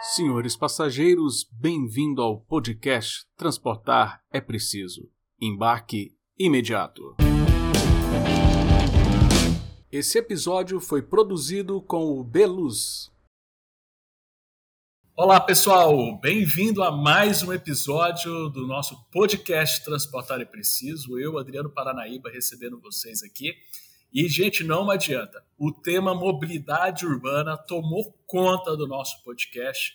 Senhores passageiros, bem-vindo ao podcast Transportar é Preciso. Embarque imediato. Esse episódio foi produzido com o Beluz. Olá pessoal, bem-vindo a mais um episódio do nosso podcast Transportar é Preciso. Eu, Adriano Paranaíba, recebendo vocês aqui. E, gente, não adianta. O tema mobilidade urbana tomou conta do nosso podcast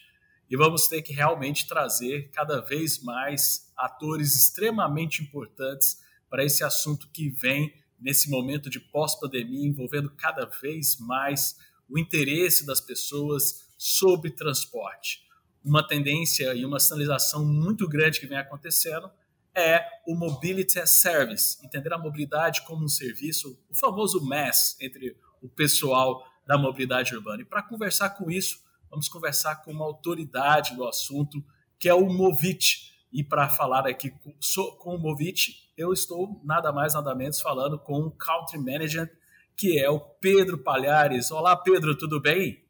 e vamos ter que realmente trazer cada vez mais atores extremamente importantes para esse assunto que vem nesse momento de pós-pandemia, envolvendo cada vez mais o interesse das pessoas sobre transporte. Uma tendência e uma sinalização muito grande que vem acontecendo é o Mobility as Service, entender a mobilidade como um serviço, o famoso MAS entre o pessoal da mobilidade urbana. E para conversar com isso, vamos conversar com uma autoridade do assunto, que é o Movit. E para falar aqui com, com o Movit, eu estou nada mais, nada menos falando com o Country Manager, que é o Pedro Palhares. Olá, Pedro, tudo bem?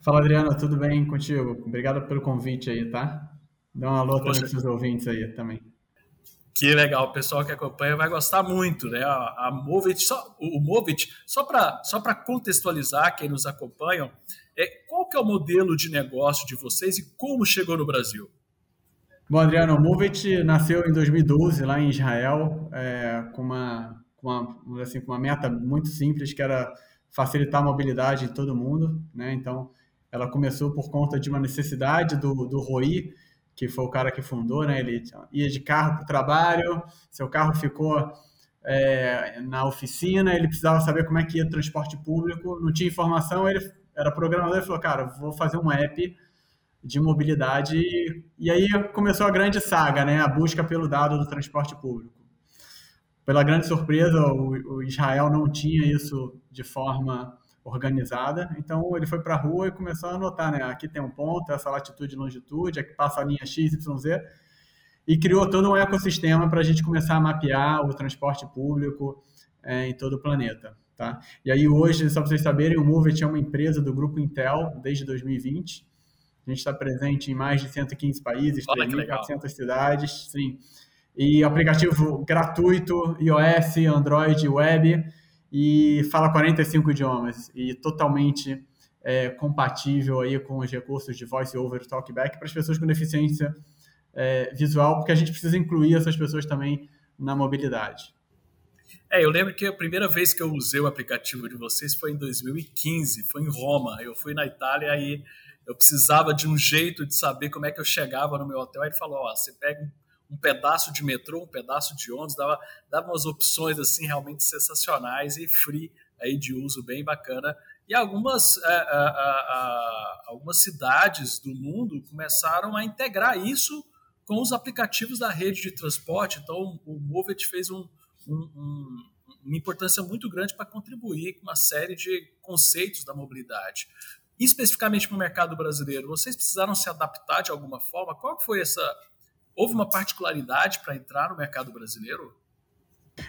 Fala, Adriano, tudo bem contigo? Obrigado pelo convite aí, tá? Dá uma alô para os seus ouvintes aí também. Que legal, o pessoal que acompanha vai gostar muito, né? A, a Movit, só, o Movit, só para só contextualizar quem nos acompanha, é, qual que é o modelo de negócio de vocês e como chegou no Brasil? Bom, Adriano, o Movit nasceu em 2012 lá em Israel, é, com, uma, com, uma, assim, com uma meta muito simples, que era facilitar a mobilidade de todo mundo, né? Então, ela começou por conta de uma necessidade do, do Roi, que foi o cara que fundou, né? Ele ia de carro para o trabalho, seu carro ficou é, na oficina, ele precisava saber como é que ia o transporte público, não tinha informação, ele era programador e falou, cara, vou fazer um app de mobilidade e aí começou a grande saga, né? A busca pelo dado do transporte público. Pela grande surpresa, o, o Israel não tinha isso de forma organizada. Então ele foi para a rua e começou a anotar, né? Aqui tem um ponto, essa latitude e longitude, aqui passa a linha X, Y, Z. E criou todo um ecossistema para a gente começar a mapear o transporte público é, em todo o planeta. Tá? E aí hoje, só para vocês saberem, o Movit é uma empresa do grupo Intel desde 2020. A gente está presente em mais de 115 países, 3.400 cidades. Sim. E aplicativo gratuito, iOS, Android, web e fala 45 idiomas e totalmente é, compatível aí com os recursos de voice over talkback para as pessoas com deficiência é, visual, porque a gente precisa incluir essas pessoas também na mobilidade. É, eu lembro que a primeira vez que eu usei o aplicativo de vocês foi em 2015, foi em Roma. Eu fui na Itália e eu precisava de um jeito de saber como é que eu chegava no meu hotel. Aí ele falou: ó, você pega um pedaço de metrô, um pedaço de ônibus, dava, dava umas opções assim realmente sensacionais e free aí de uso bem bacana. E algumas, é, é, é, algumas cidades do mundo começaram a integrar isso com os aplicativos da rede de transporte. Então, o Movit fez um, um, um, uma importância muito grande para contribuir com uma série de conceitos da mobilidade. Especificamente para o mercado brasileiro, vocês precisaram se adaptar de alguma forma? Qual foi essa, Houve uma particularidade para entrar no mercado brasileiro?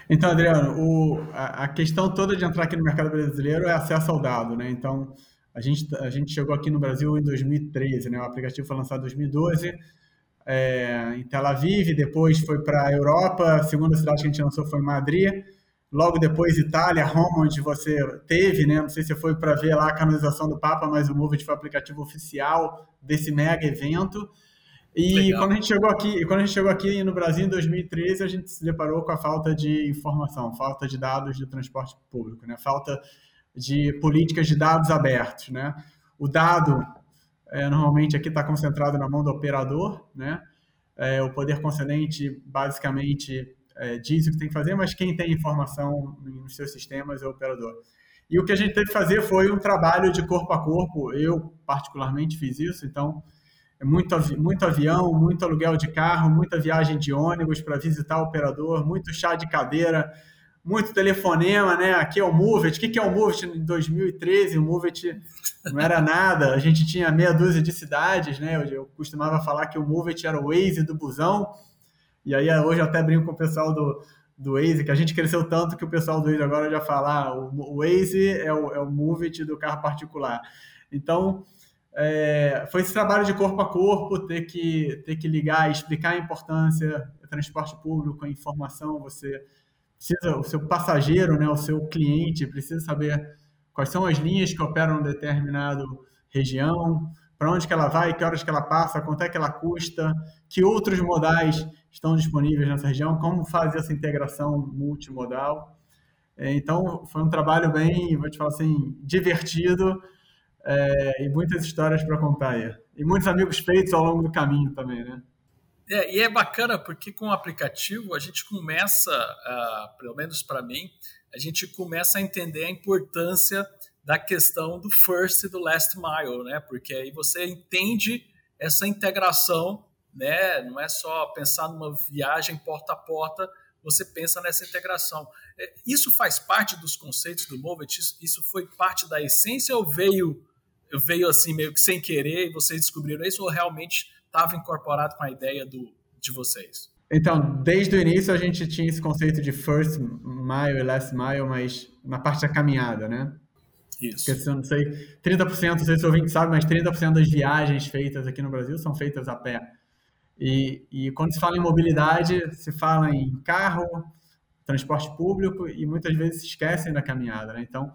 Então, Adriano, o, a, a, questão toda de entrar aqui no mercado brasileiro é acesso ao dado, né? Então, a gente, a gente chegou aqui no Brasil em 2013, né? O aplicativo foi lançado em 2012 é, em Tel Aviv, depois foi para a Europa, a segunda cidade que a gente lançou foi Madrid, logo depois Itália, Roma, onde você teve, né? Não sei se foi para ver lá a canonização do Papa, mas o Movit foi o aplicativo oficial desse mega evento. E Legal. quando a gente chegou aqui, quando a gente chegou aqui no Brasil em 2013, a gente se deparou com a falta de informação, falta de dados de transporte público, né? Falta de políticas de dados abertos, né? O dado é, normalmente aqui está concentrado na mão do operador, né? É, o poder concedente basicamente é, diz o que tem que fazer, mas quem tem informação nos seus sistemas é o operador. E o que a gente teve que fazer foi um trabalho de corpo a corpo. Eu particularmente fiz isso, então muito, muito avião, muito aluguel de carro, muita viagem de ônibus para visitar o operador, muito chá de cadeira, muito telefonema, né? Aqui é o Movet. O que é o Movet em 2013? O Movet não era nada. A gente tinha meia dúzia de cidades, né? Eu, eu costumava falar que o Movet era o Waze do busão. E aí hoje eu até brinco com o pessoal do, do Waze, que a gente cresceu tanto que o pessoal do Waze agora já fala, ah, o, o Waze é o, é o Movet do carro particular. Então, é, foi esse trabalho de corpo a corpo, ter que, ter que ligar, explicar a importância do transporte público, a informação, você precisa, o seu passageiro, né, o seu cliente precisa saber quais são as linhas que operam em determinado região, para onde que ela vai, que horas que ela passa, quanto é que ela custa, que outros modais estão disponíveis nessa região, como fazer essa integração multimodal. É, então, foi um trabalho bem, vou te falar assim, divertido é, e muitas histórias para contar aí. E muitos amigos feitos ao longo do caminho também, né? É, e é bacana porque com o aplicativo a gente começa, uh, pelo menos para mim, a gente começa a entender a importância da questão do first e do last mile, né? Porque aí você entende essa integração, né? Não é só pensar numa viagem porta a porta, você pensa nessa integração. É, isso faz parte dos conceitos do Movit? Isso foi parte da essência ou veio veio assim meio que sem querer e vocês descobriram isso ou realmente estava incorporado com a ideia do, de vocês? Então, desde o início a gente tinha esse conceito de first mile e last mile, mas na parte da caminhada, né? Isso. Porque, eu não sei, 30%, não sei se o ouvinte sabe, mas 30% das viagens feitas aqui no Brasil são feitas a pé. E, e quando se fala em mobilidade, se fala em carro, transporte público e muitas vezes se esquecem da caminhada. Né? Então,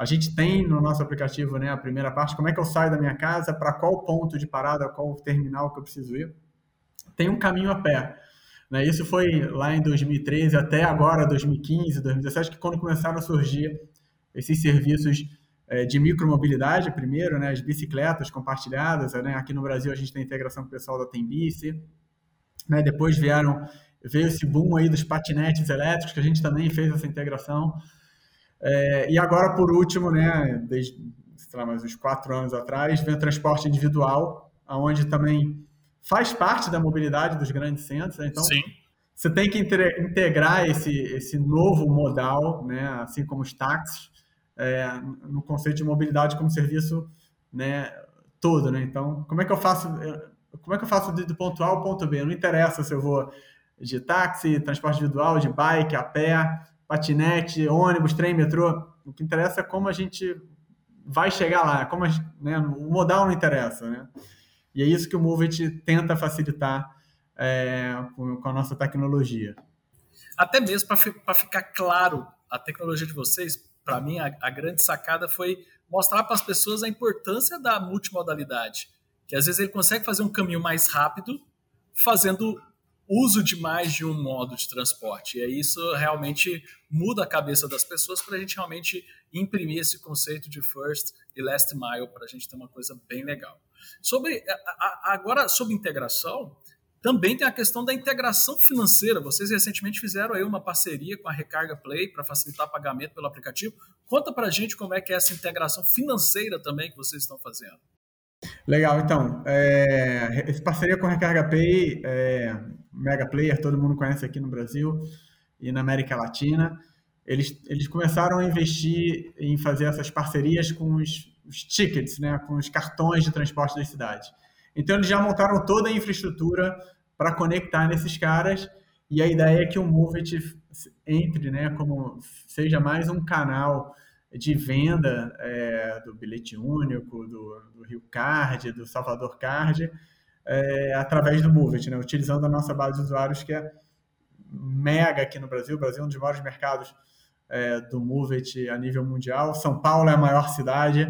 a gente tem no nosso aplicativo né, a primeira parte, como é que eu saio da minha casa, para qual ponto de parada, qual terminal que eu preciso ir. Tem um caminho a pé. Né? Isso foi lá em 2013 até agora, 2015, 2017, que quando começaram a surgir esses serviços é, de micromobilidade primeiro, né, as bicicletas compartilhadas, né, aqui no Brasil a gente tem integração com o pessoal da Tembici, né, depois vieram, veio esse boom aí dos patinetes elétricos, que a gente também fez essa integração, é, e agora, por último, né, desde, sei lá, mais uns quatro anos atrás, vem o transporte individual, onde também faz parte da mobilidade dos grandes centros, né, então... Sim. Você tem que integrar esse, esse novo modal, né, assim como os táxis, é, no conceito de mobilidade como serviço né, todo. Né? Então, como é que eu faço? Como é que eu faço do ponto A ao ponto B? Não interessa se eu vou de táxi, transporte individual, de bike, a pé, patinete, ônibus, trem, metrô. O que interessa é como a gente vai chegar lá. Como gente, né, o modal não interessa. Né? E é isso que o Movit tenta facilitar é, com, a nossa tecnologia. Até mesmo para ficar claro a tecnologia de vocês, para mim, a, a, grande sacada foi mostrar para as pessoas a importância da multimodalidade. Que às vezes ele consegue fazer um caminho mais rápido, fazendo uso de mais de um modo de transporte. E isso realmente muda a cabeça das pessoas para a gente realmente imprimir esse conceito de first e last mile para a gente ter uma coisa bem legal. Sobre agora sobre integração, também tem a questão da integração financeira. Vocês recentemente fizeram aí uma parceria com a Recarga Play para facilitar pagamento pelo aplicativo. Conta para a gente como é que é essa integração financeira também que vocês estão fazendo. Legal, então, é, parceria com a Recarga Pay, é, Mega Player, todo mundo conhece aqui no Brasil e na América Latina. Eles, eles começaram a investir em fazer essas parcerias com os, os tickets, né, com os cartões de transporte das cidades. Então eles já montaram toda a infraestrutura para conectar nesses caras e a ideia é que o Movit entre, né, como seja mais um canal de venda é, do bilhete único, do, do, Rio Card, do Salvador Card, é, através do Movit, né, utilizando a nossa base de usuários que é mega aqui no Brasil. O Brasil é um dos maiores mercados é, do Movit a nível mundial. São Paulo é a maior cidade,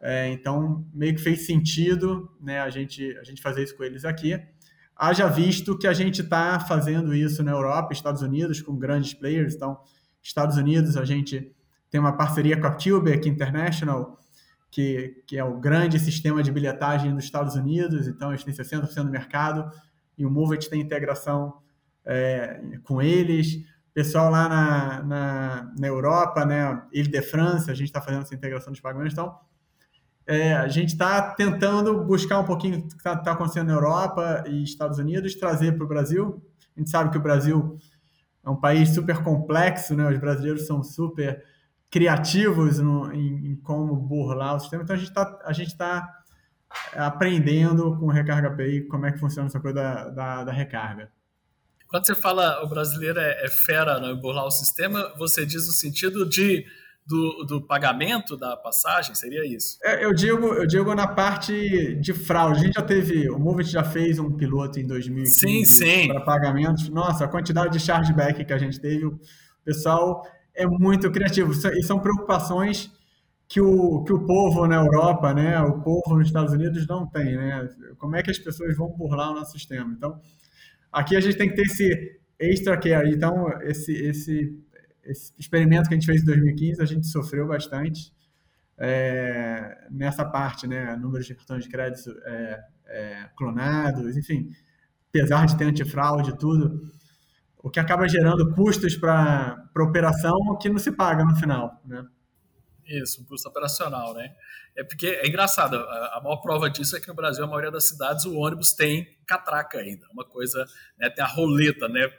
é, então, meio que fez sentido né, a, gente, a gente fazer isso com eles aqui. Haja visto que a gente está fazendo isso na Europa, Estados Unidos, com grandes players. Então, Estados Unidos, a gente tem uma parceria com a Quebec International, que, que é o grande sistema de bilhetagem dos Estados Unidos. Então, gente tem 60% do mercado e o Movit tem integração é, com eles. Pessoal lá na, na, na Europa, né, Ile de France, a gente está fazendo essa integração dos pagamentos. Então, é, a gente está tentando buscar um pouquinho do que está tá acontecendo na Europa e Estados Unidos, trazer para o Brasil. A gente sabe que o Brasil é um país super complexo, né? Os brasileiros são super criativos no, em, em, como burlar o sistema. Então a gente está a gente tá aprendendo com o Recarga Pay como é que funciona essa coisa da, da, da recarga. Quando você fala o brasileiro é, é fera no burlar o sistema, você diz no sentido de do, do pagamento da passagem? Seria isso? É, eu, digo, eu digo na parte de fraude. A gente já teve, o Movit já fez um piloto em 2015 para pagamentos. Nossa, a quantidade de chargeback que a gente teve, o pessoal é muito criativo. E são preocupações que o, que o povo na Europa, né, o povo nos Estados Unidos não tem, né? Como é que as pessoas vão burlar o nosso sistema? Então, aqui a gente tem que ter esse extra care. Então, esse, esse, esse experimento que a gente fez em 2015, a gente sofreu bastante é, nessa parte, né? Número de cartões de crédito é, é, clonados, enfim, apesar de ter antifraude e tudo, o que acaba gerando custos para a operação que não se paga no final, né? Isso, um custo operacional, né? É porque é engraçado, a, maior prova disso é que no Brasil, a maioria das cidades, o ônibus tem catraca ainda. Uma coisa, né, tem a roleta, né?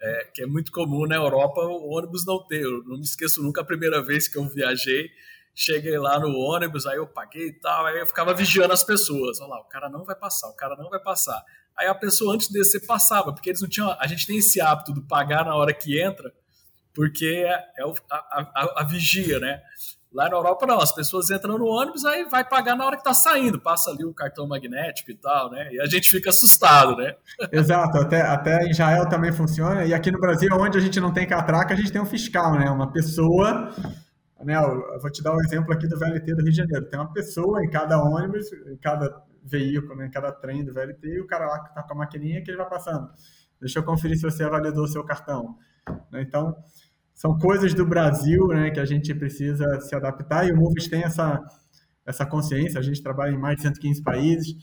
É, que é muito comum na Europa o ônibus não ter. Eu não me esqueço nunca a primeira vez que eu viajei, cheguei lá no ônibus, aí eu paguei e tal, aí eu ficava vigiando as pessoas. Olha lá, o cara não vai passar, o cara não vai passar. Aí a pessoa antes de descer passava, porque eles não tinham. A gente tem esse hábito de pagar na hora que entra, porque é, é a, a, a, vigia, né? Lá na Europa, não, as pessoas entram no ônibus, aí vai pagar na hora que tá saindo, passa ali o cartão magnético e tal, né? E a gente fica assustado, né? Exato, até, até em Israel também funciona, e aqui no Brasil, onde a gente não tem catraca, a gente tem um fiscal, né? Uma pessoa, né? Eu vou te dar um exemplo aqui do VLT do Rio de Janeiro. Tem uma pessoa em cada ônibus, em cada veículo, né? em cada trem do VLT, e o cara lá que tá com a maquininha que ele vai passando. Deixa eu conferir se você validou o seu cartão. Né? Então, são coisas do Brasil né, que a gente precisa se adaptar e o Moves tem essa, essa consciência. A gente trabalha em mais de 115 países,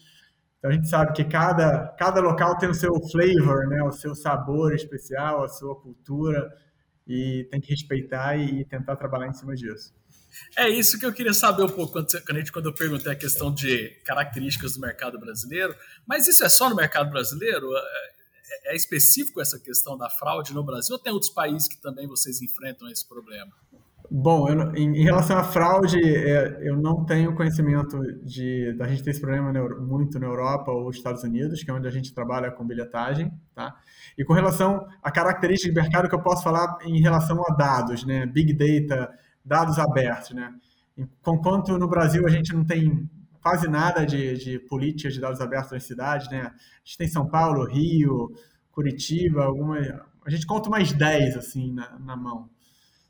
então a gente sabe que cada, cada local tem o seu flavor, né, o seu sabor especial, a sua cultura e tem que respeitar e tentar trabalhar em cima disso. É isso que eu queria saber um pouco quando, quando, eu perguntei a questão de características do mercado brasileiro. Mas isso é só no mercado brasileiro? É, é específico essa questão da fraude no Brasil ou tem outros países que também vocês enfrentam esse problema? Bom, eu, em, em, relação à fraude, é, eu não tenho conhecimento de da gente ter esse problema na, muito na Europa ou Estados Unidos, que é onde a gente trabalha com bilhetagem, tá? E com relação a características de mercado que eu posso falar em relação a dados, né? Big data, dados abertos, né? Enquanto no Brasil a gente não tem quase nada de, de políticas de dados abertos nas cidades, né? A gente tem São Paulo, Rio, Curitiba, alguma, a gente conta mais 10 assim na, na mão.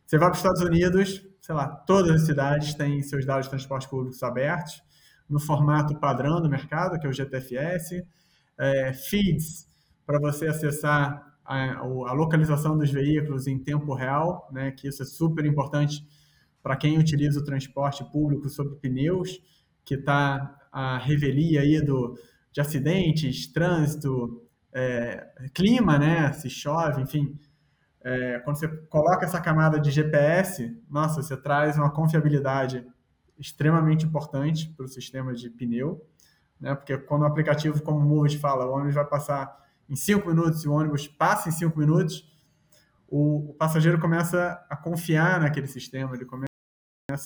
Você vai para os Estados Unidos, sei lá, todas as cidades têm seus dados de transporte públicos abertos, no formato padrão do mercado, que é o GTFS, é, feeds para você acessar a, a, localização dos veículos em tempo real, né, que isso é super importante para quem utiliza o transporte público sobre pneus que está a revelia aí do, de acidentes, trânsito, é, clima, né? Se chove, enfim. É, quando você coloca essa camada de GPS, nossa, você traz uma confiabilidade extremamente importante para o sistema de pneu, né? Porque quando o aplicativo como o Movit fala, o ônibus vai passar em cinco minutos e o ônibus passa em cinco minutos, o, o passageiro começa a confiar naquele sistema, ele começa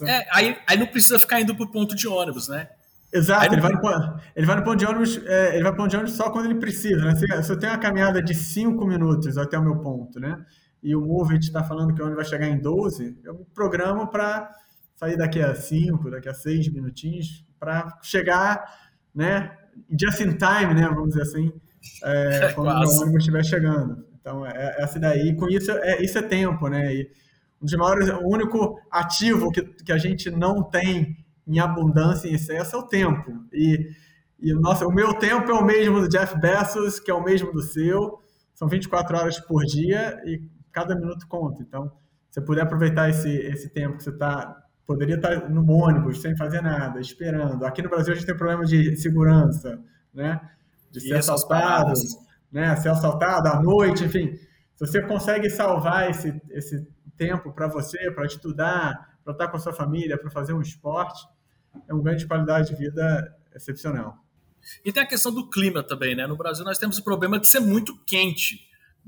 é, aí, aí não precisa ficar indo pro ponto de ônibus, né? Exato, ele vai, no, ele vai no ponto de ônibus, é, ele vai no ponto de ônibus só quando ele precisa, né? Se, se eu tenho uma caminhada de 5 minutos até o meu ponto, né? E o Movit está falando que o ônibus vai chegar em 12, eu me programo para sair daqui a 5, daqui a 6 minutinhos, para chegar, né? Just in time, né? Vamos dizer assim, é, quando o ônibus estiver chegando. Então, é, é essa daí, com isso, é, isso é tempo, né? E, um dos maiores, o único ativo que, que a gente não tem em abundância em excesso é o tempo. E, e o, nosso, o meu tempo é o mesmo do Jeff Bezos, que é o mesmo do seu. São 24 horas por dia e cada minuto conta. Então, se você puder aproveitar esse, esse tempo que você está poderia estar tá no ônibus sem fazer nada, esperando. Aqui no Brasil a gente tem problema de segurança, né? De ser assaltado, né? Ser assaltado à noite, enfim. Se você consegue salvar esse, esse tempo para você, para estudar, para estar com a sua família, para fazer um esporte, é um ganho de qualidade de vida excepcional. E tem a questão do clima também, né? No Brasil nós temos o problema de ser muito quente,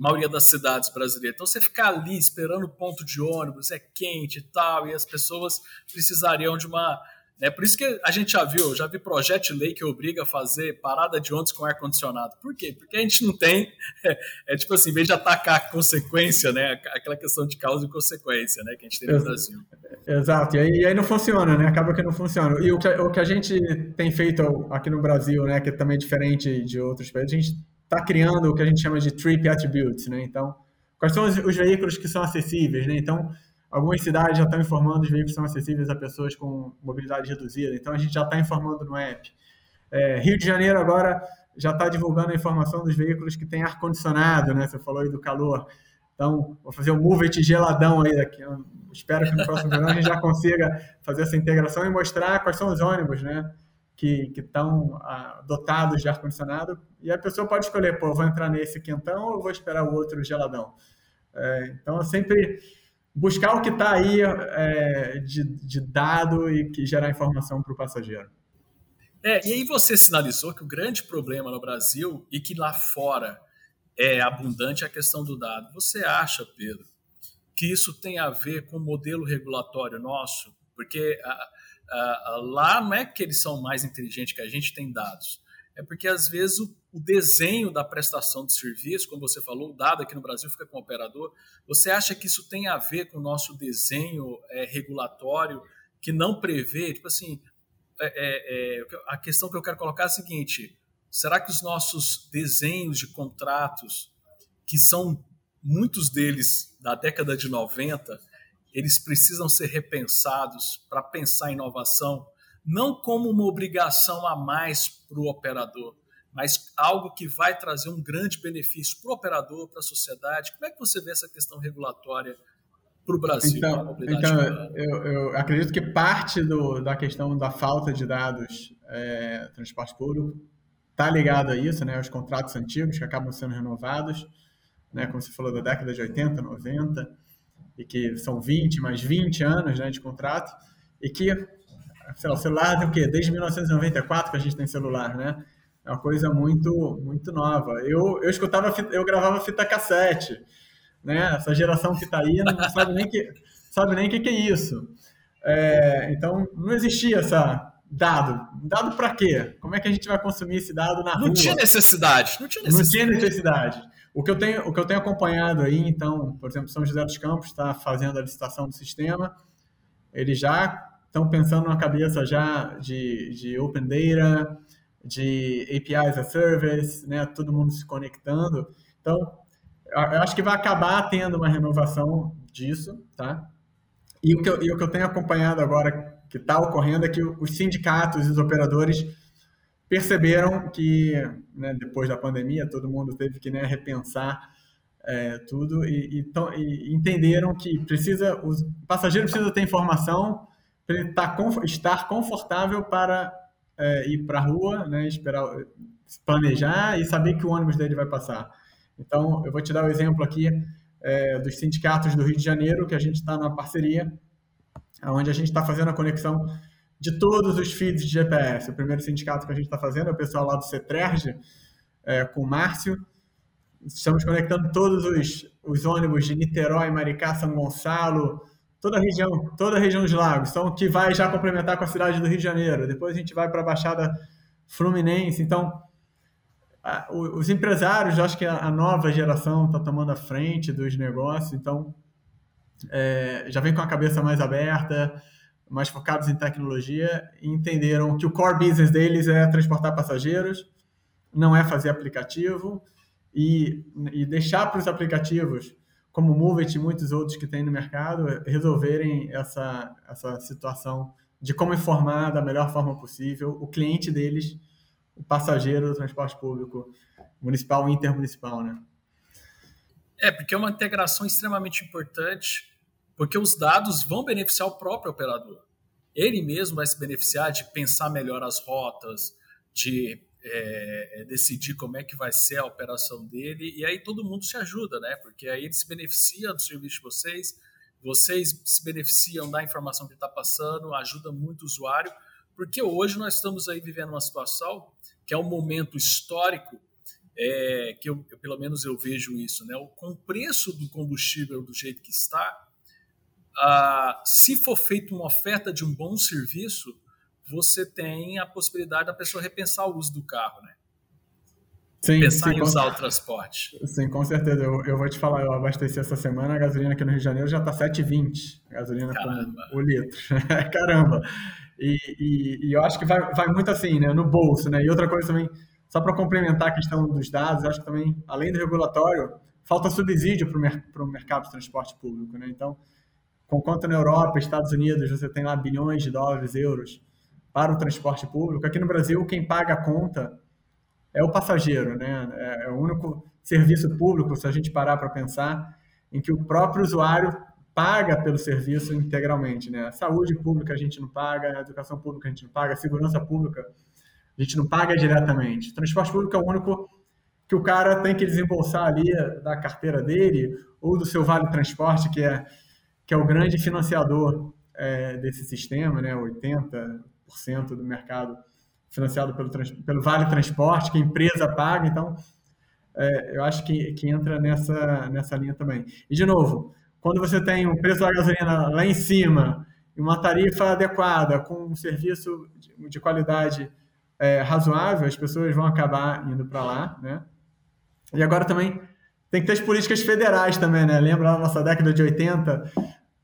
maioria das cidades brasileiras. Então você ficar ali esperando o ponto de ônibus, é quente e tal, e as pessoas precisariam de uma Né? Por isso que a gente já viu, já vi projeto de lei que obriga a fazer parada de ônibus com ar-condicionado. Por quê? Porque a gente não tem, é, é, tipo assim, em vez de atacar a consequência, né? aquela questão de causa e consequência né? que a gente tem no Brasil. Exato, e aí, e aí, não funciona, né? Acaba que não funciona. E o que, o que a gente tem feito aqui no Brasil, né, que é também diferente de outros países, a gente está criando o que a gente chama de trip attributes, né? Então, quais são os, os veículos que são acessíveis, né? Então, Algumas cidades já estão informando os veículos são acessíveis a pessoas com mobilidade reduzida, então a gente já está informando no app. É, Rio de Janeiro agora já está divulgando a informação dos veículos que têm ar-condicionado, né? Você falou aí do calor. Então, vou fazer um it geladão aí daqui. Eu espero que no próximo verão a gente já consiga fazer essa integração e mostrar quais são os ônibus, né? Que estão ah, dotados de ar-condicionado. E a pessoa pode escolher, pô, vou entrar nesse quentão ou vou esperar o outro geladão. É, então, eu sempre buscar o que está aí é, de, de, dado e que gerar informação para o passageiro. É, e aí você sinalizou que o grande problema no Brasil e que lá fora é abundante é a questão do dado. Você acha, Pedro, que isso tem a ver com o modelo regulatório nosso? Porque a, lá não é que eles são mais inteligentes que a gente tem dados, é porque às vezes o o desenho da prestação de serviço, como você falou, o dado aqui no Brasil fica com o operador. Você acha que isso tem a ver com o nosso desenho é, regulatório que não prevê, tipo assim, é, é, é a questão que eu quero colocar é a seguinte: será que os nossos desenhos de contratos, que são muitos deles da década de 90, eles precisam ser repensados para pensar inovação, não como uma obrigação a mais para o operador, mas algo que vai trazer um grande benefício para o operador, para a sociedade. Como é que você vê essa questão regulatória para o Brasil? Então, então eu, eu, acredito que parte do, da questão da falta de dados é, transporte público está ligado a isso, né, aos contratos antigos que acabam sendo renovados, né, como você falou, da década de 80, 90, e que são 20, mais 20 anos né, de contrato, e que, lá, o celular tem o quê? Desde 1994 que a gente tem celular, né? É uma coisa muito muito nova. Eu, eu escutava, eu gravava fita cassete, né? Essa geração que está aí não sabe nem que sabe nem o que, que, é isso. É, então não existia essa dado. Dado para quê? Como é que a gente vai consumir esse dado na não rua? Não tinha necessidade. Não tinha necessidade. Não tinha necessidade. O que eu tenho, o que eu tenho acompanhado aí, então, por exemplo, São José dos Campos está fazendo a licitação do sistema. Eles já estão pensando na cabeça já de, de open data, de APIs a service, né, todo mundo se conectando. Então, eu acho que vai acabar tendo uma renovação disso, tá? E o que eu, e o que eu tenho acompanhado agora que está ocorrendo é que os sindicatos e os operadores perceberam que, né, depois da pandemia, todo mundo teve que né, repensar é, tudo e, e, e, entenderam que precisa, os passageiros precisam ter informação para tá, estar confortável para é, ir para a rua, né, esperar, planejar e saber que o ônibus dele vai passar. Então, eu vou te dar o um exemplo aqui é, dos sindicatos do Rio de Janeiro, que a gente está na parceria, onde a gente está fazendo a conexão de todos os feeds de GPS. O primeiro sindicato que a gente está fazendo é o pessoal lá do CETRERG, é, com o Márcio. Estamos conectando todos os, os ônibus de Niterói, Maricá, São Gonçalo, toda a região, toda a região dos lagos, então que vai já complementar com a cidade do Rio de Janeiro. Depois a gente vai para a Baixada Fluminense. Então, a, os empresários, acho que a, a nova geração está tomando a frente dos negócios, então é, já vem com a cabeça mais aberta, mais focados em tecnologia entenderam que o core business deles é transportar passageiros, não é fazer aplicativo e, e deixar para os aplicativos como o Moveit e muitos outros que tem no mercado, resolverem essa, essa situação de como informar da melhor forma possível o cliente deles, o passageiro do transporte público municipal e intermunicipal, né? É, porque é uma integração extremamente importante, porque os dados vão beneficiar o próprio operador. Ele mesmo vai se beneficiar de pensar melhor as rotas, de é, é, decidir como é que vai ser a operação dele, e aí todo mundo se ajuda, né? Porque aí ele se beneficia do serviço de vocês, vocês se beneficiam da informação que está passando, ajuda muito o usuário, porque hoje nós estamos aí vivendo uma situação que é um momento histórico é, que eu, eu, pelo menos eu vejo isso, né? Com o preço do combustível do jeito que está, ah, se for feita uma oferta de um bom serviço, você tem a possibilidade da pessoa repensar o uso do carro, né? Sim, Pensar sim, em usar o transporte. sim, com certeza. Eu, eu vou te falar, eu abasteci essa semana, a gasolina aqui no Rio de Janeiro já está 7,20. A gasolina Caramba. com o litro. Caramba! E, e, e eu acho que vai, vai muito assim, né? No bolso, né? E outra coisa também, só para complementar a questão dos dados, eu acho que também, além do regulatório, falta subsídio para o mer mercado de transporte público, né? Então, conquanto na Europa, Estados Unidos, você tem lá bilhões de dólares, euros para o transporte público, aqui no Brasil, quem paga a conta é o passageiro, né? É, é o único serviço público, se a gente parar para pensar, em que o próprio usuário paga pelo serviço integralmente, né? Saúde pública a gente não paga, educação pública a gente não paga, segurança pública a gente não paga diretamente. O transporte público é o único que o cara tem que desembolsar ali da carteira dele ou do seu vale transporte, que é que é o grande financiador é, desse sistema, né? 80% do mercado financiado pelo, pelo Vale Transporte, que a empresa paga, então é, eu acho que, que entra nessa, nessa linha também. E, de novo, quando você tem o preço da gasolina lá em cima e uma tarifa adequada, com um serviço de, de qualidade é, razoável, as pessoas vão acabar indo para lá, né? E agora também tem que ter as políticas federais também, né? Lembra da nossa década de 80,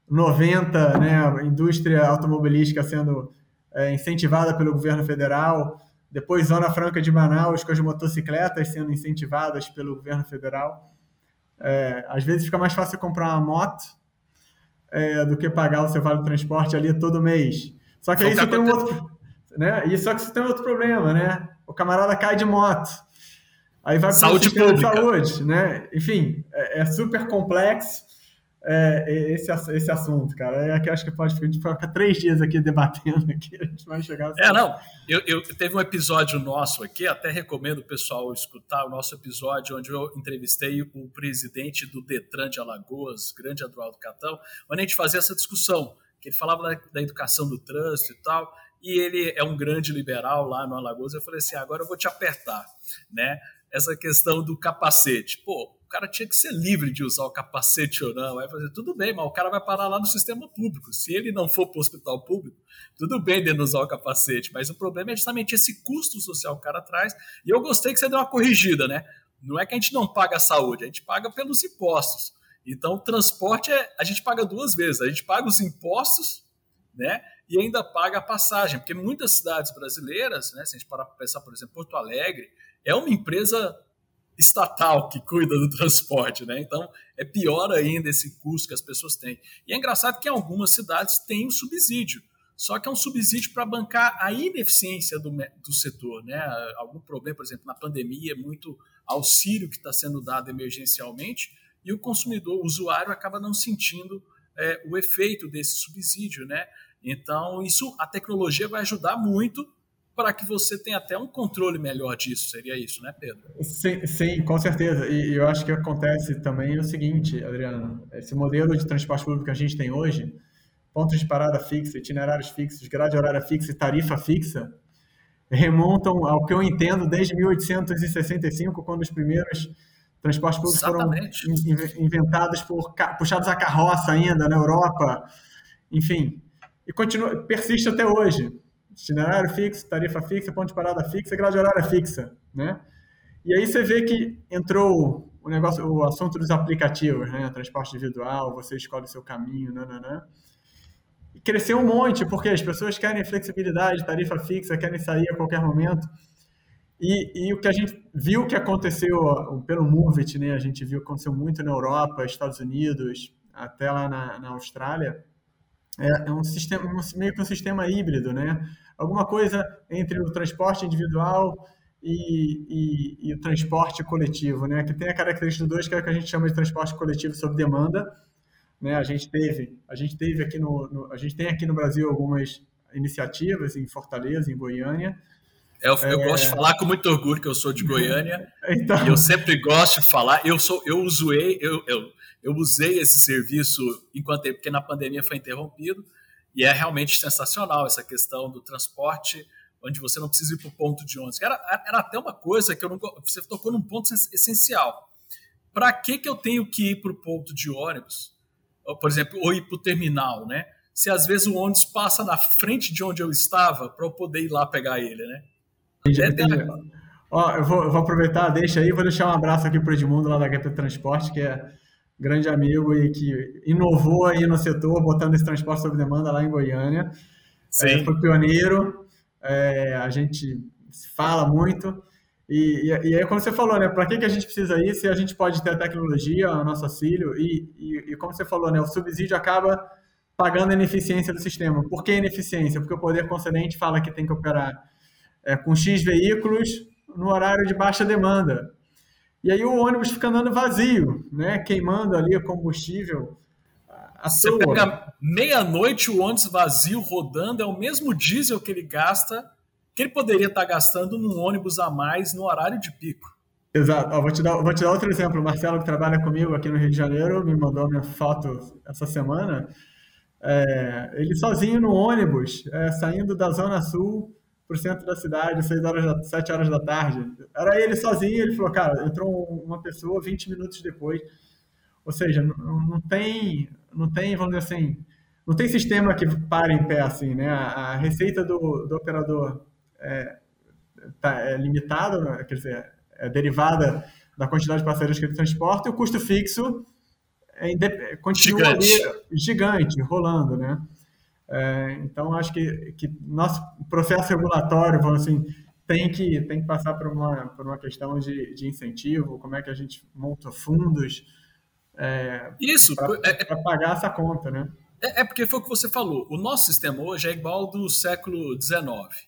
90, né? A indústria automobilística sendo é, incentivada pelo governo federal, depois Zona Franca de Manaus com as motocicletas sendo incentivadas pelo governo federal. É, às vezes fica mais fácil comprar uma moto é, do que pagar o seu vale transporte ali todo mês. Só que aí você tem um outro, né? E só que você tem outro problema, né? O camarada cai de moto, aí vai para o sistema pública. de saúde, né? Enfim, é, é super complexo é, esse, esse assunto, cara. É que acho que pode ficar três dias aqui debatendo aqui, a gente vai chegar. É, não. Eu, eu teve um episódio nosso aqui, até recomendo o pessoal escutar o nosso episódio onde eu entrevistei o presidente do Detran de Alagoas, grande Eduardo Catão, onde a gente fazia essa discussão, que ele falava da, da educação do trânsito e tal, e ele é um grande liberal lá no Alagoas. Eu falei assim, agora eu vou te apertar, né? Essa questão do capacete. Pô, o cara tinha que ser livre de usar o capacete ou não. Aí fazer tudo bem, mas o cara vai parar lá no sistema público. Se ele não for para o hospital público, tudo bem de não usar o capacete, mas o problema é justamente esse custo social que o cara traz. E eu gostei que você deu uma corrigida, né? Não é que a gente não paga a saúde, a gente paga pelos impostos. Então, o transporte é, a gente paga duas vezes. A gente paga os impostos, né? E ainda paga a passagem, porque muitas cidades brasileiras, né? Se a gente parar para pensar, por exemplo, Porto Alegre, é uma empresa estatal que cuida do transporte, né? Então é pior ainda esse custo que as pessoas têm. E é engraçado que algumas cidades tem um subsídio, só que é um subsídio para bancar a ineficiência do, do setor, né? Algum problema, por exemplo, na pandemia, muito auxílio que está sendo dado emergencialmente e o consumidor, o usuário, acaba não sentindo é, o efeito desse subsídio, né? Então isso, a tecnologia vai ajudar muito para que você tenha até um controle melhor disso. Seria isso, né, Pedro? Sim, sim com certeza. E eu acho que acontece também o seguinte, Adriano: esse modelo de transporte público que a gente tem hoje, pontos de parada fixa, itinerários fixos, grade horária fixa e tarifa fixa, remontam ao que eu entendo desde 1865, quando os primeiros transportes públicos Exatamente. foram inventados por puxados a carroça ainda na Europa, enfim, e continua persiste até hoje itinerário fixo, tarifa fixa, ponto de parada fixa, grade horária fixa, né? E aí você vê que entrou o negócio, o assunto dos aplicativos, né? Transporte individual, você escolhe o seu caminho, nananã. E cresceu um monte, porque as pessoas querem flexibilidade, tarifa fixa, querem sair a qualquer momento. E, e o que a gente viu que aconteceu pelo Movit, né? A gente viu que aconteceu muito na Europa, Estados Unidos, até lá na, na Austrália. É, é um sistema, meio que um sistema híbrido, né? Alguma coisa entre o transporte individual e, e, e, o transporte coletivo, né? Que tem a característica dois que é o que a gente chama de transporte coletivo sob demanda, né? A gente teve, a gente teve aqui no, no a gente tem aqui no Brasil algumas iniciativas em Fortaleza, em Goiânia. Eu, eu é... gosto de falar com muito orgulho que eu sou de Goiânia então... e eu sempre gosto de falar. Eu sou, eu usei, eu, eu, eu usei esse serviço enquanto porque na pandemia foi interrompido e é realmente sensacional essa questão do transporte, onde você não precisa ir para o ponto de ônibus. Era, era até uma coisa que eu não, você tocou num ponto essencial. Para que, que eu tenho que ir para o ponto de ônibus? Por exemplo, ou ir para o terminal, né? se às vezes o ônibus passa na frente de onde eu estava para eu poder ir lá pegar ele, né? Entendi, Ó, eu vou, eu vou aproveitar, deixa aí, vou deixar um abraço aqui para o Edmundo lá da HP Transporte, que é grande amigo e que inovou aí no setor, botando esse transporte sob demanda lá em Goiânia. Sim. É, foi pioneiro, é, a gente fala muito. E, e, e, aí, como você falou, né, para que, que a gente precisa ir se a gente pode ter a tecnologia a nosso auxílio? E, e, e, como você falou, né, o subsídio acaba pagando a ineficiência do sistema. Por que ineficiência? Porque o poder concedente fala que tem que operar é, com X veículos no horário de baixa demanda. E aí o ônibus fica andando vazio, né, queimando ali combustível. Você toa. pega meia-noite o ônibus vazio rodando, é o mesmo diesel que ele gasta que ele poderia estar gastando num ônibus a mais no horário de pico. Exato. Ó, vou, te dar, vou te dar outro exemplo. O Marcelo, que trabalha comigo aqui no Rio de Janeiro, me mandou minha foto essa semana. É, ele sozinho no ônibus, é, saindo da Zona Sul para o centro da cidade, 6 horas da, 7 horas da tarde. Era ele sozinho, ele falou, cara, entrou uma pessoa 20 minutos depois. Ou seja, não, não tem, não tem, vamos dizer assim, não tem sistema que pare em pé assim, né? A, a receita do, do operador é, tá, é limitada, quer dizer, é derivada da quantidade de passageiros que ele transporta, e o custo fixo é, é continua gigante. ali gigante, rolando, né? É, então, acho que, que nosso processo regulatório, vamos assim, tem que, tem que passar por uma, por uma questão de, de incentivo, como é que a gente monta fundos é, Isso para é, é pagar essa conta, né? É, é, porque foi o que você falou. O nosso sistema hoje é igual ao do século XIX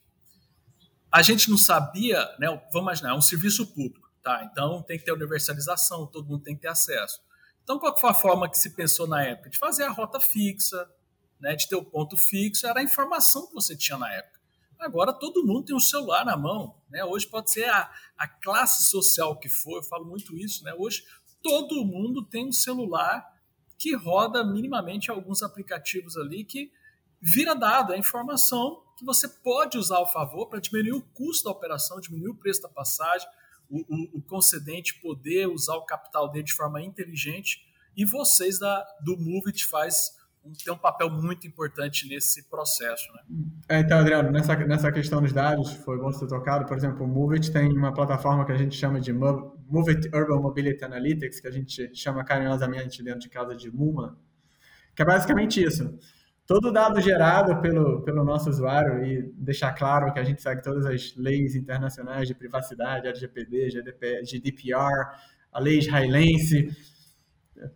a gente não sabia, né? Vamos imaginar, é um serviço público, tá? Então tem que ter universalização, todo mundo tem que ter acesso. Então, qual foi a forma que se pensou na época? De fazer a rota fixa, né? De o ponto fixo, era a informação que você tinha na época. Agora todo mundo tem um celular na mão, né? Hoje pode ser a, a classe social que for, eu falo muito isso, né? Hoje todo mundo tem um celular que roda minimamente alguns aplicativos ali que vira dado, é informação que você pode usar ao favor para diminuir o custo da operação, diminuir o preço da passagem, o, o, o, concedente poder usar o capital dele de forma inteligente e vocês da, do Movit faz tem um papel muito importante nesse processo. Né? É, então, Adriano, nessa, nessa questão dos dados, foi bom ser tocado, por exemplo, o Movit tem uma plataforma que a gente chama de Movit Urban Mobility Analytics, que a gente chama carinhosamente dentro de casa de MUMA, que é basicamente isso todo dado gerado pelo, pelo nosso usuário e deixar claro que a gente segue todas as leis internacionais de privacidade, LGPD, GDPR, a lei israelense,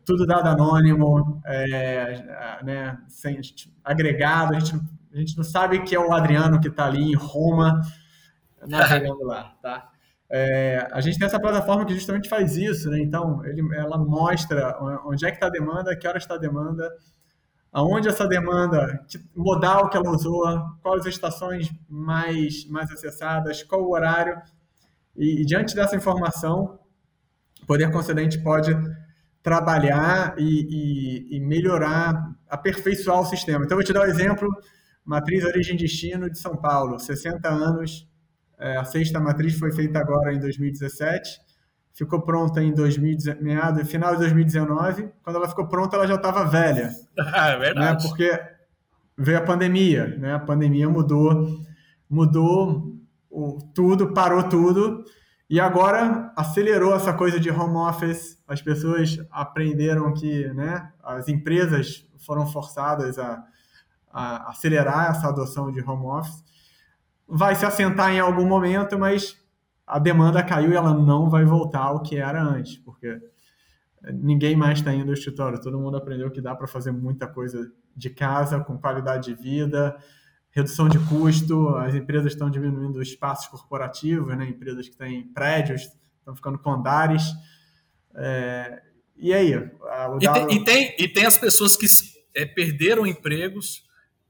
tudo dado anônimo, é, né, sem, agregado, a gente, a gente não sabe que é o Adriano que está ali em Roma, navegando lá, tá? É, a gente tem essa plataforma que justamente faz isso, né? Então, ele, ela mostra onde é que está a demanda, que hora está a demanda, aonde essa demanda, que modal que ela usou, quais as estações mais, mais acessadas, qual o horário. E, e diante dessa informação, o poder concedente pode trabalhar e, e, e, melhorar, aperfeiçoar o sistema. Então, eu vou te dar um exemplo, matriz origem-destino de São Paulo, 60 anos, é, a sexta matriz foi feita agora em 2017, ficou pronta em 2019, meado, final de 2019. Quando ela ficou pronta, ela já estava velha. é verdade. Né? Porque veio a pandemia, né? A pandemia mudou, mudou o, tudo, parou tudo. E agora acelerou essa coisa de home office. As pessoas aprenderam que, né? As empresas foram forçadas a, a acelerar essa adoção de home office. Vai se assentar em algum momento, mas a demanda caiu e ela não vai voltar ao que era antes, porque ninguém mais está indo ao escritório. Todo mundo aprendeu que dá para fazer muita coisa de casa, com qualidade de vida, redução de custo. As empresas estão diminuindo os espaços corporativos, né? empresas que têm prédios estão ficando com andares. É... E aí? Dado... E, tem, e, tem, e tem as pessoas que é, perderam empregos,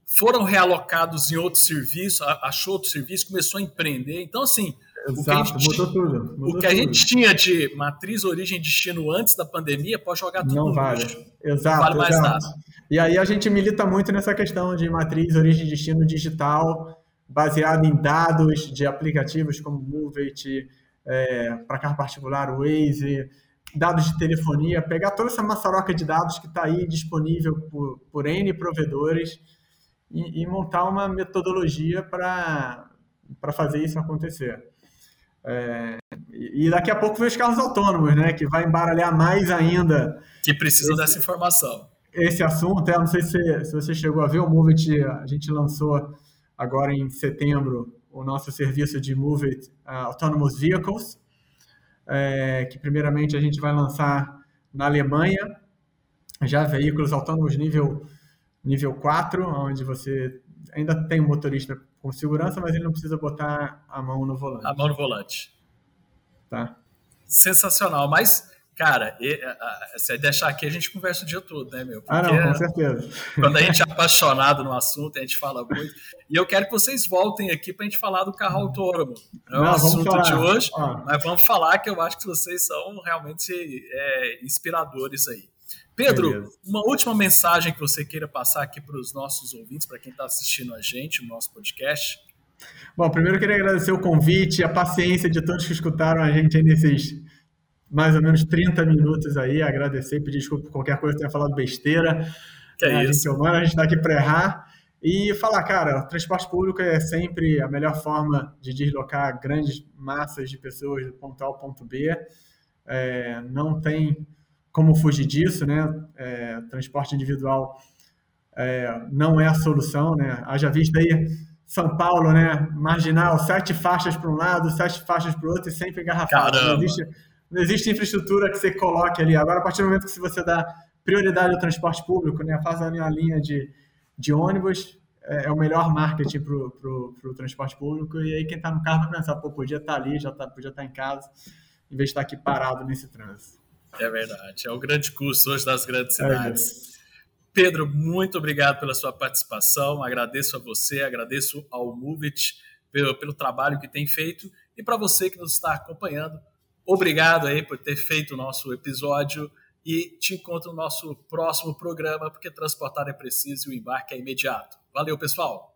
foram realocados em outro serviço, achou outro serviço, começou a empreender. Então, assim, Exato, mudou tudo. Mudou o que a gente tinha de matriz, origem e destino antes da pandemia pode jogar tudo Não vale. Exato, não vale mais exato. nada. E aí a gente milita muito nessa questão de matriz, origem e destino digital, baseado em dados de aplicativos como Moveit, é, para carro particular, Waze, dados de telefonia, pegar toda essa maçaroca de dados que está aí disponível por, por N provedores e, e montar uma metodologia para fazer isso acontecer. É, e daqui a pouco vem os carros autônomos, né? Que vai embaralhar mais ainda. Que precisam dessa informação. Esse assunto, eu não sei se, se você chegou a ver, o Movit, a gente lançou agora em setembro o nosso serviço de Movit uh, Autonomous Vehicles, é, que primeiramente a gente vai lançar na Alemanha, já veículos autônomos nível, nível 4, onde você ainda tem um motorista com segurança, mas ele não precisa botar a mão no volante. A mão no volante. Tá. Sensacional, mas Cara, se deixar aqui, a gente conversa o dia todo, né, meu? Porque ah, não, com certeza. Quando a gente é apaixonado no assunto, a gente fala muito. E eu quero que vocês voltem aqui para a gente falar do carro autônomo. Não é o assunto de hoje, ah. mas vamos falar que eu acho que vocês são realmente é, inspiradores aí. Pedro, Beleza. uma última mensagem que você queira passar aqui para os nossos ouvintes, para quem está assistindo a gente, o nosso podcast. Bom, primeiro eu queria agradecer o convite, a paciência de todos que escutaram a gente aí nesses mais ou menos 30 minutos aí, agradecer, pedir desculpa por qualquer coisa que tenha falado besteira. Que é, a isso. gente é humano, a gente está aqui para errar. E falar, cara, transporte público é sempre a melhor forma de deslocar grandes massas de pessoas do ponto A ao ponto B. É, não tem como fugir disso, né? É, transporte individual é, não é a solução, né? Haja visto aí São Paulo, né? Marginal, sete faixas para um lado, sete faixas para o outro e sempre engarrafado. Não existe, não existe infraestrutura que você coloque ali. Agora, a partir do momento que você dá prioridade ao transporte público, né, faz ali uma linha de, de ônibus, é, é o melhor marketing para o transporte público. E aí quem está no carro vai pensar, pô, podia estar tá ali, já tá, podia estar tá em casa, em vez de estar tá aqui parado nesse trânsito. É verdade. É o grande custo hoje das grandes cidades. É Pedro, muito obrigado pela sua participação. Agradeço a você, agradeço ao Movit pelo, pelo trabalho que tem feito e para você que nos está acompanhando. Obrigado aí por ter feito o nosso episódio e te encontro no nosso próximo programa, porque transportar é preciso e o embarque é imediato. Valeu, pessoal!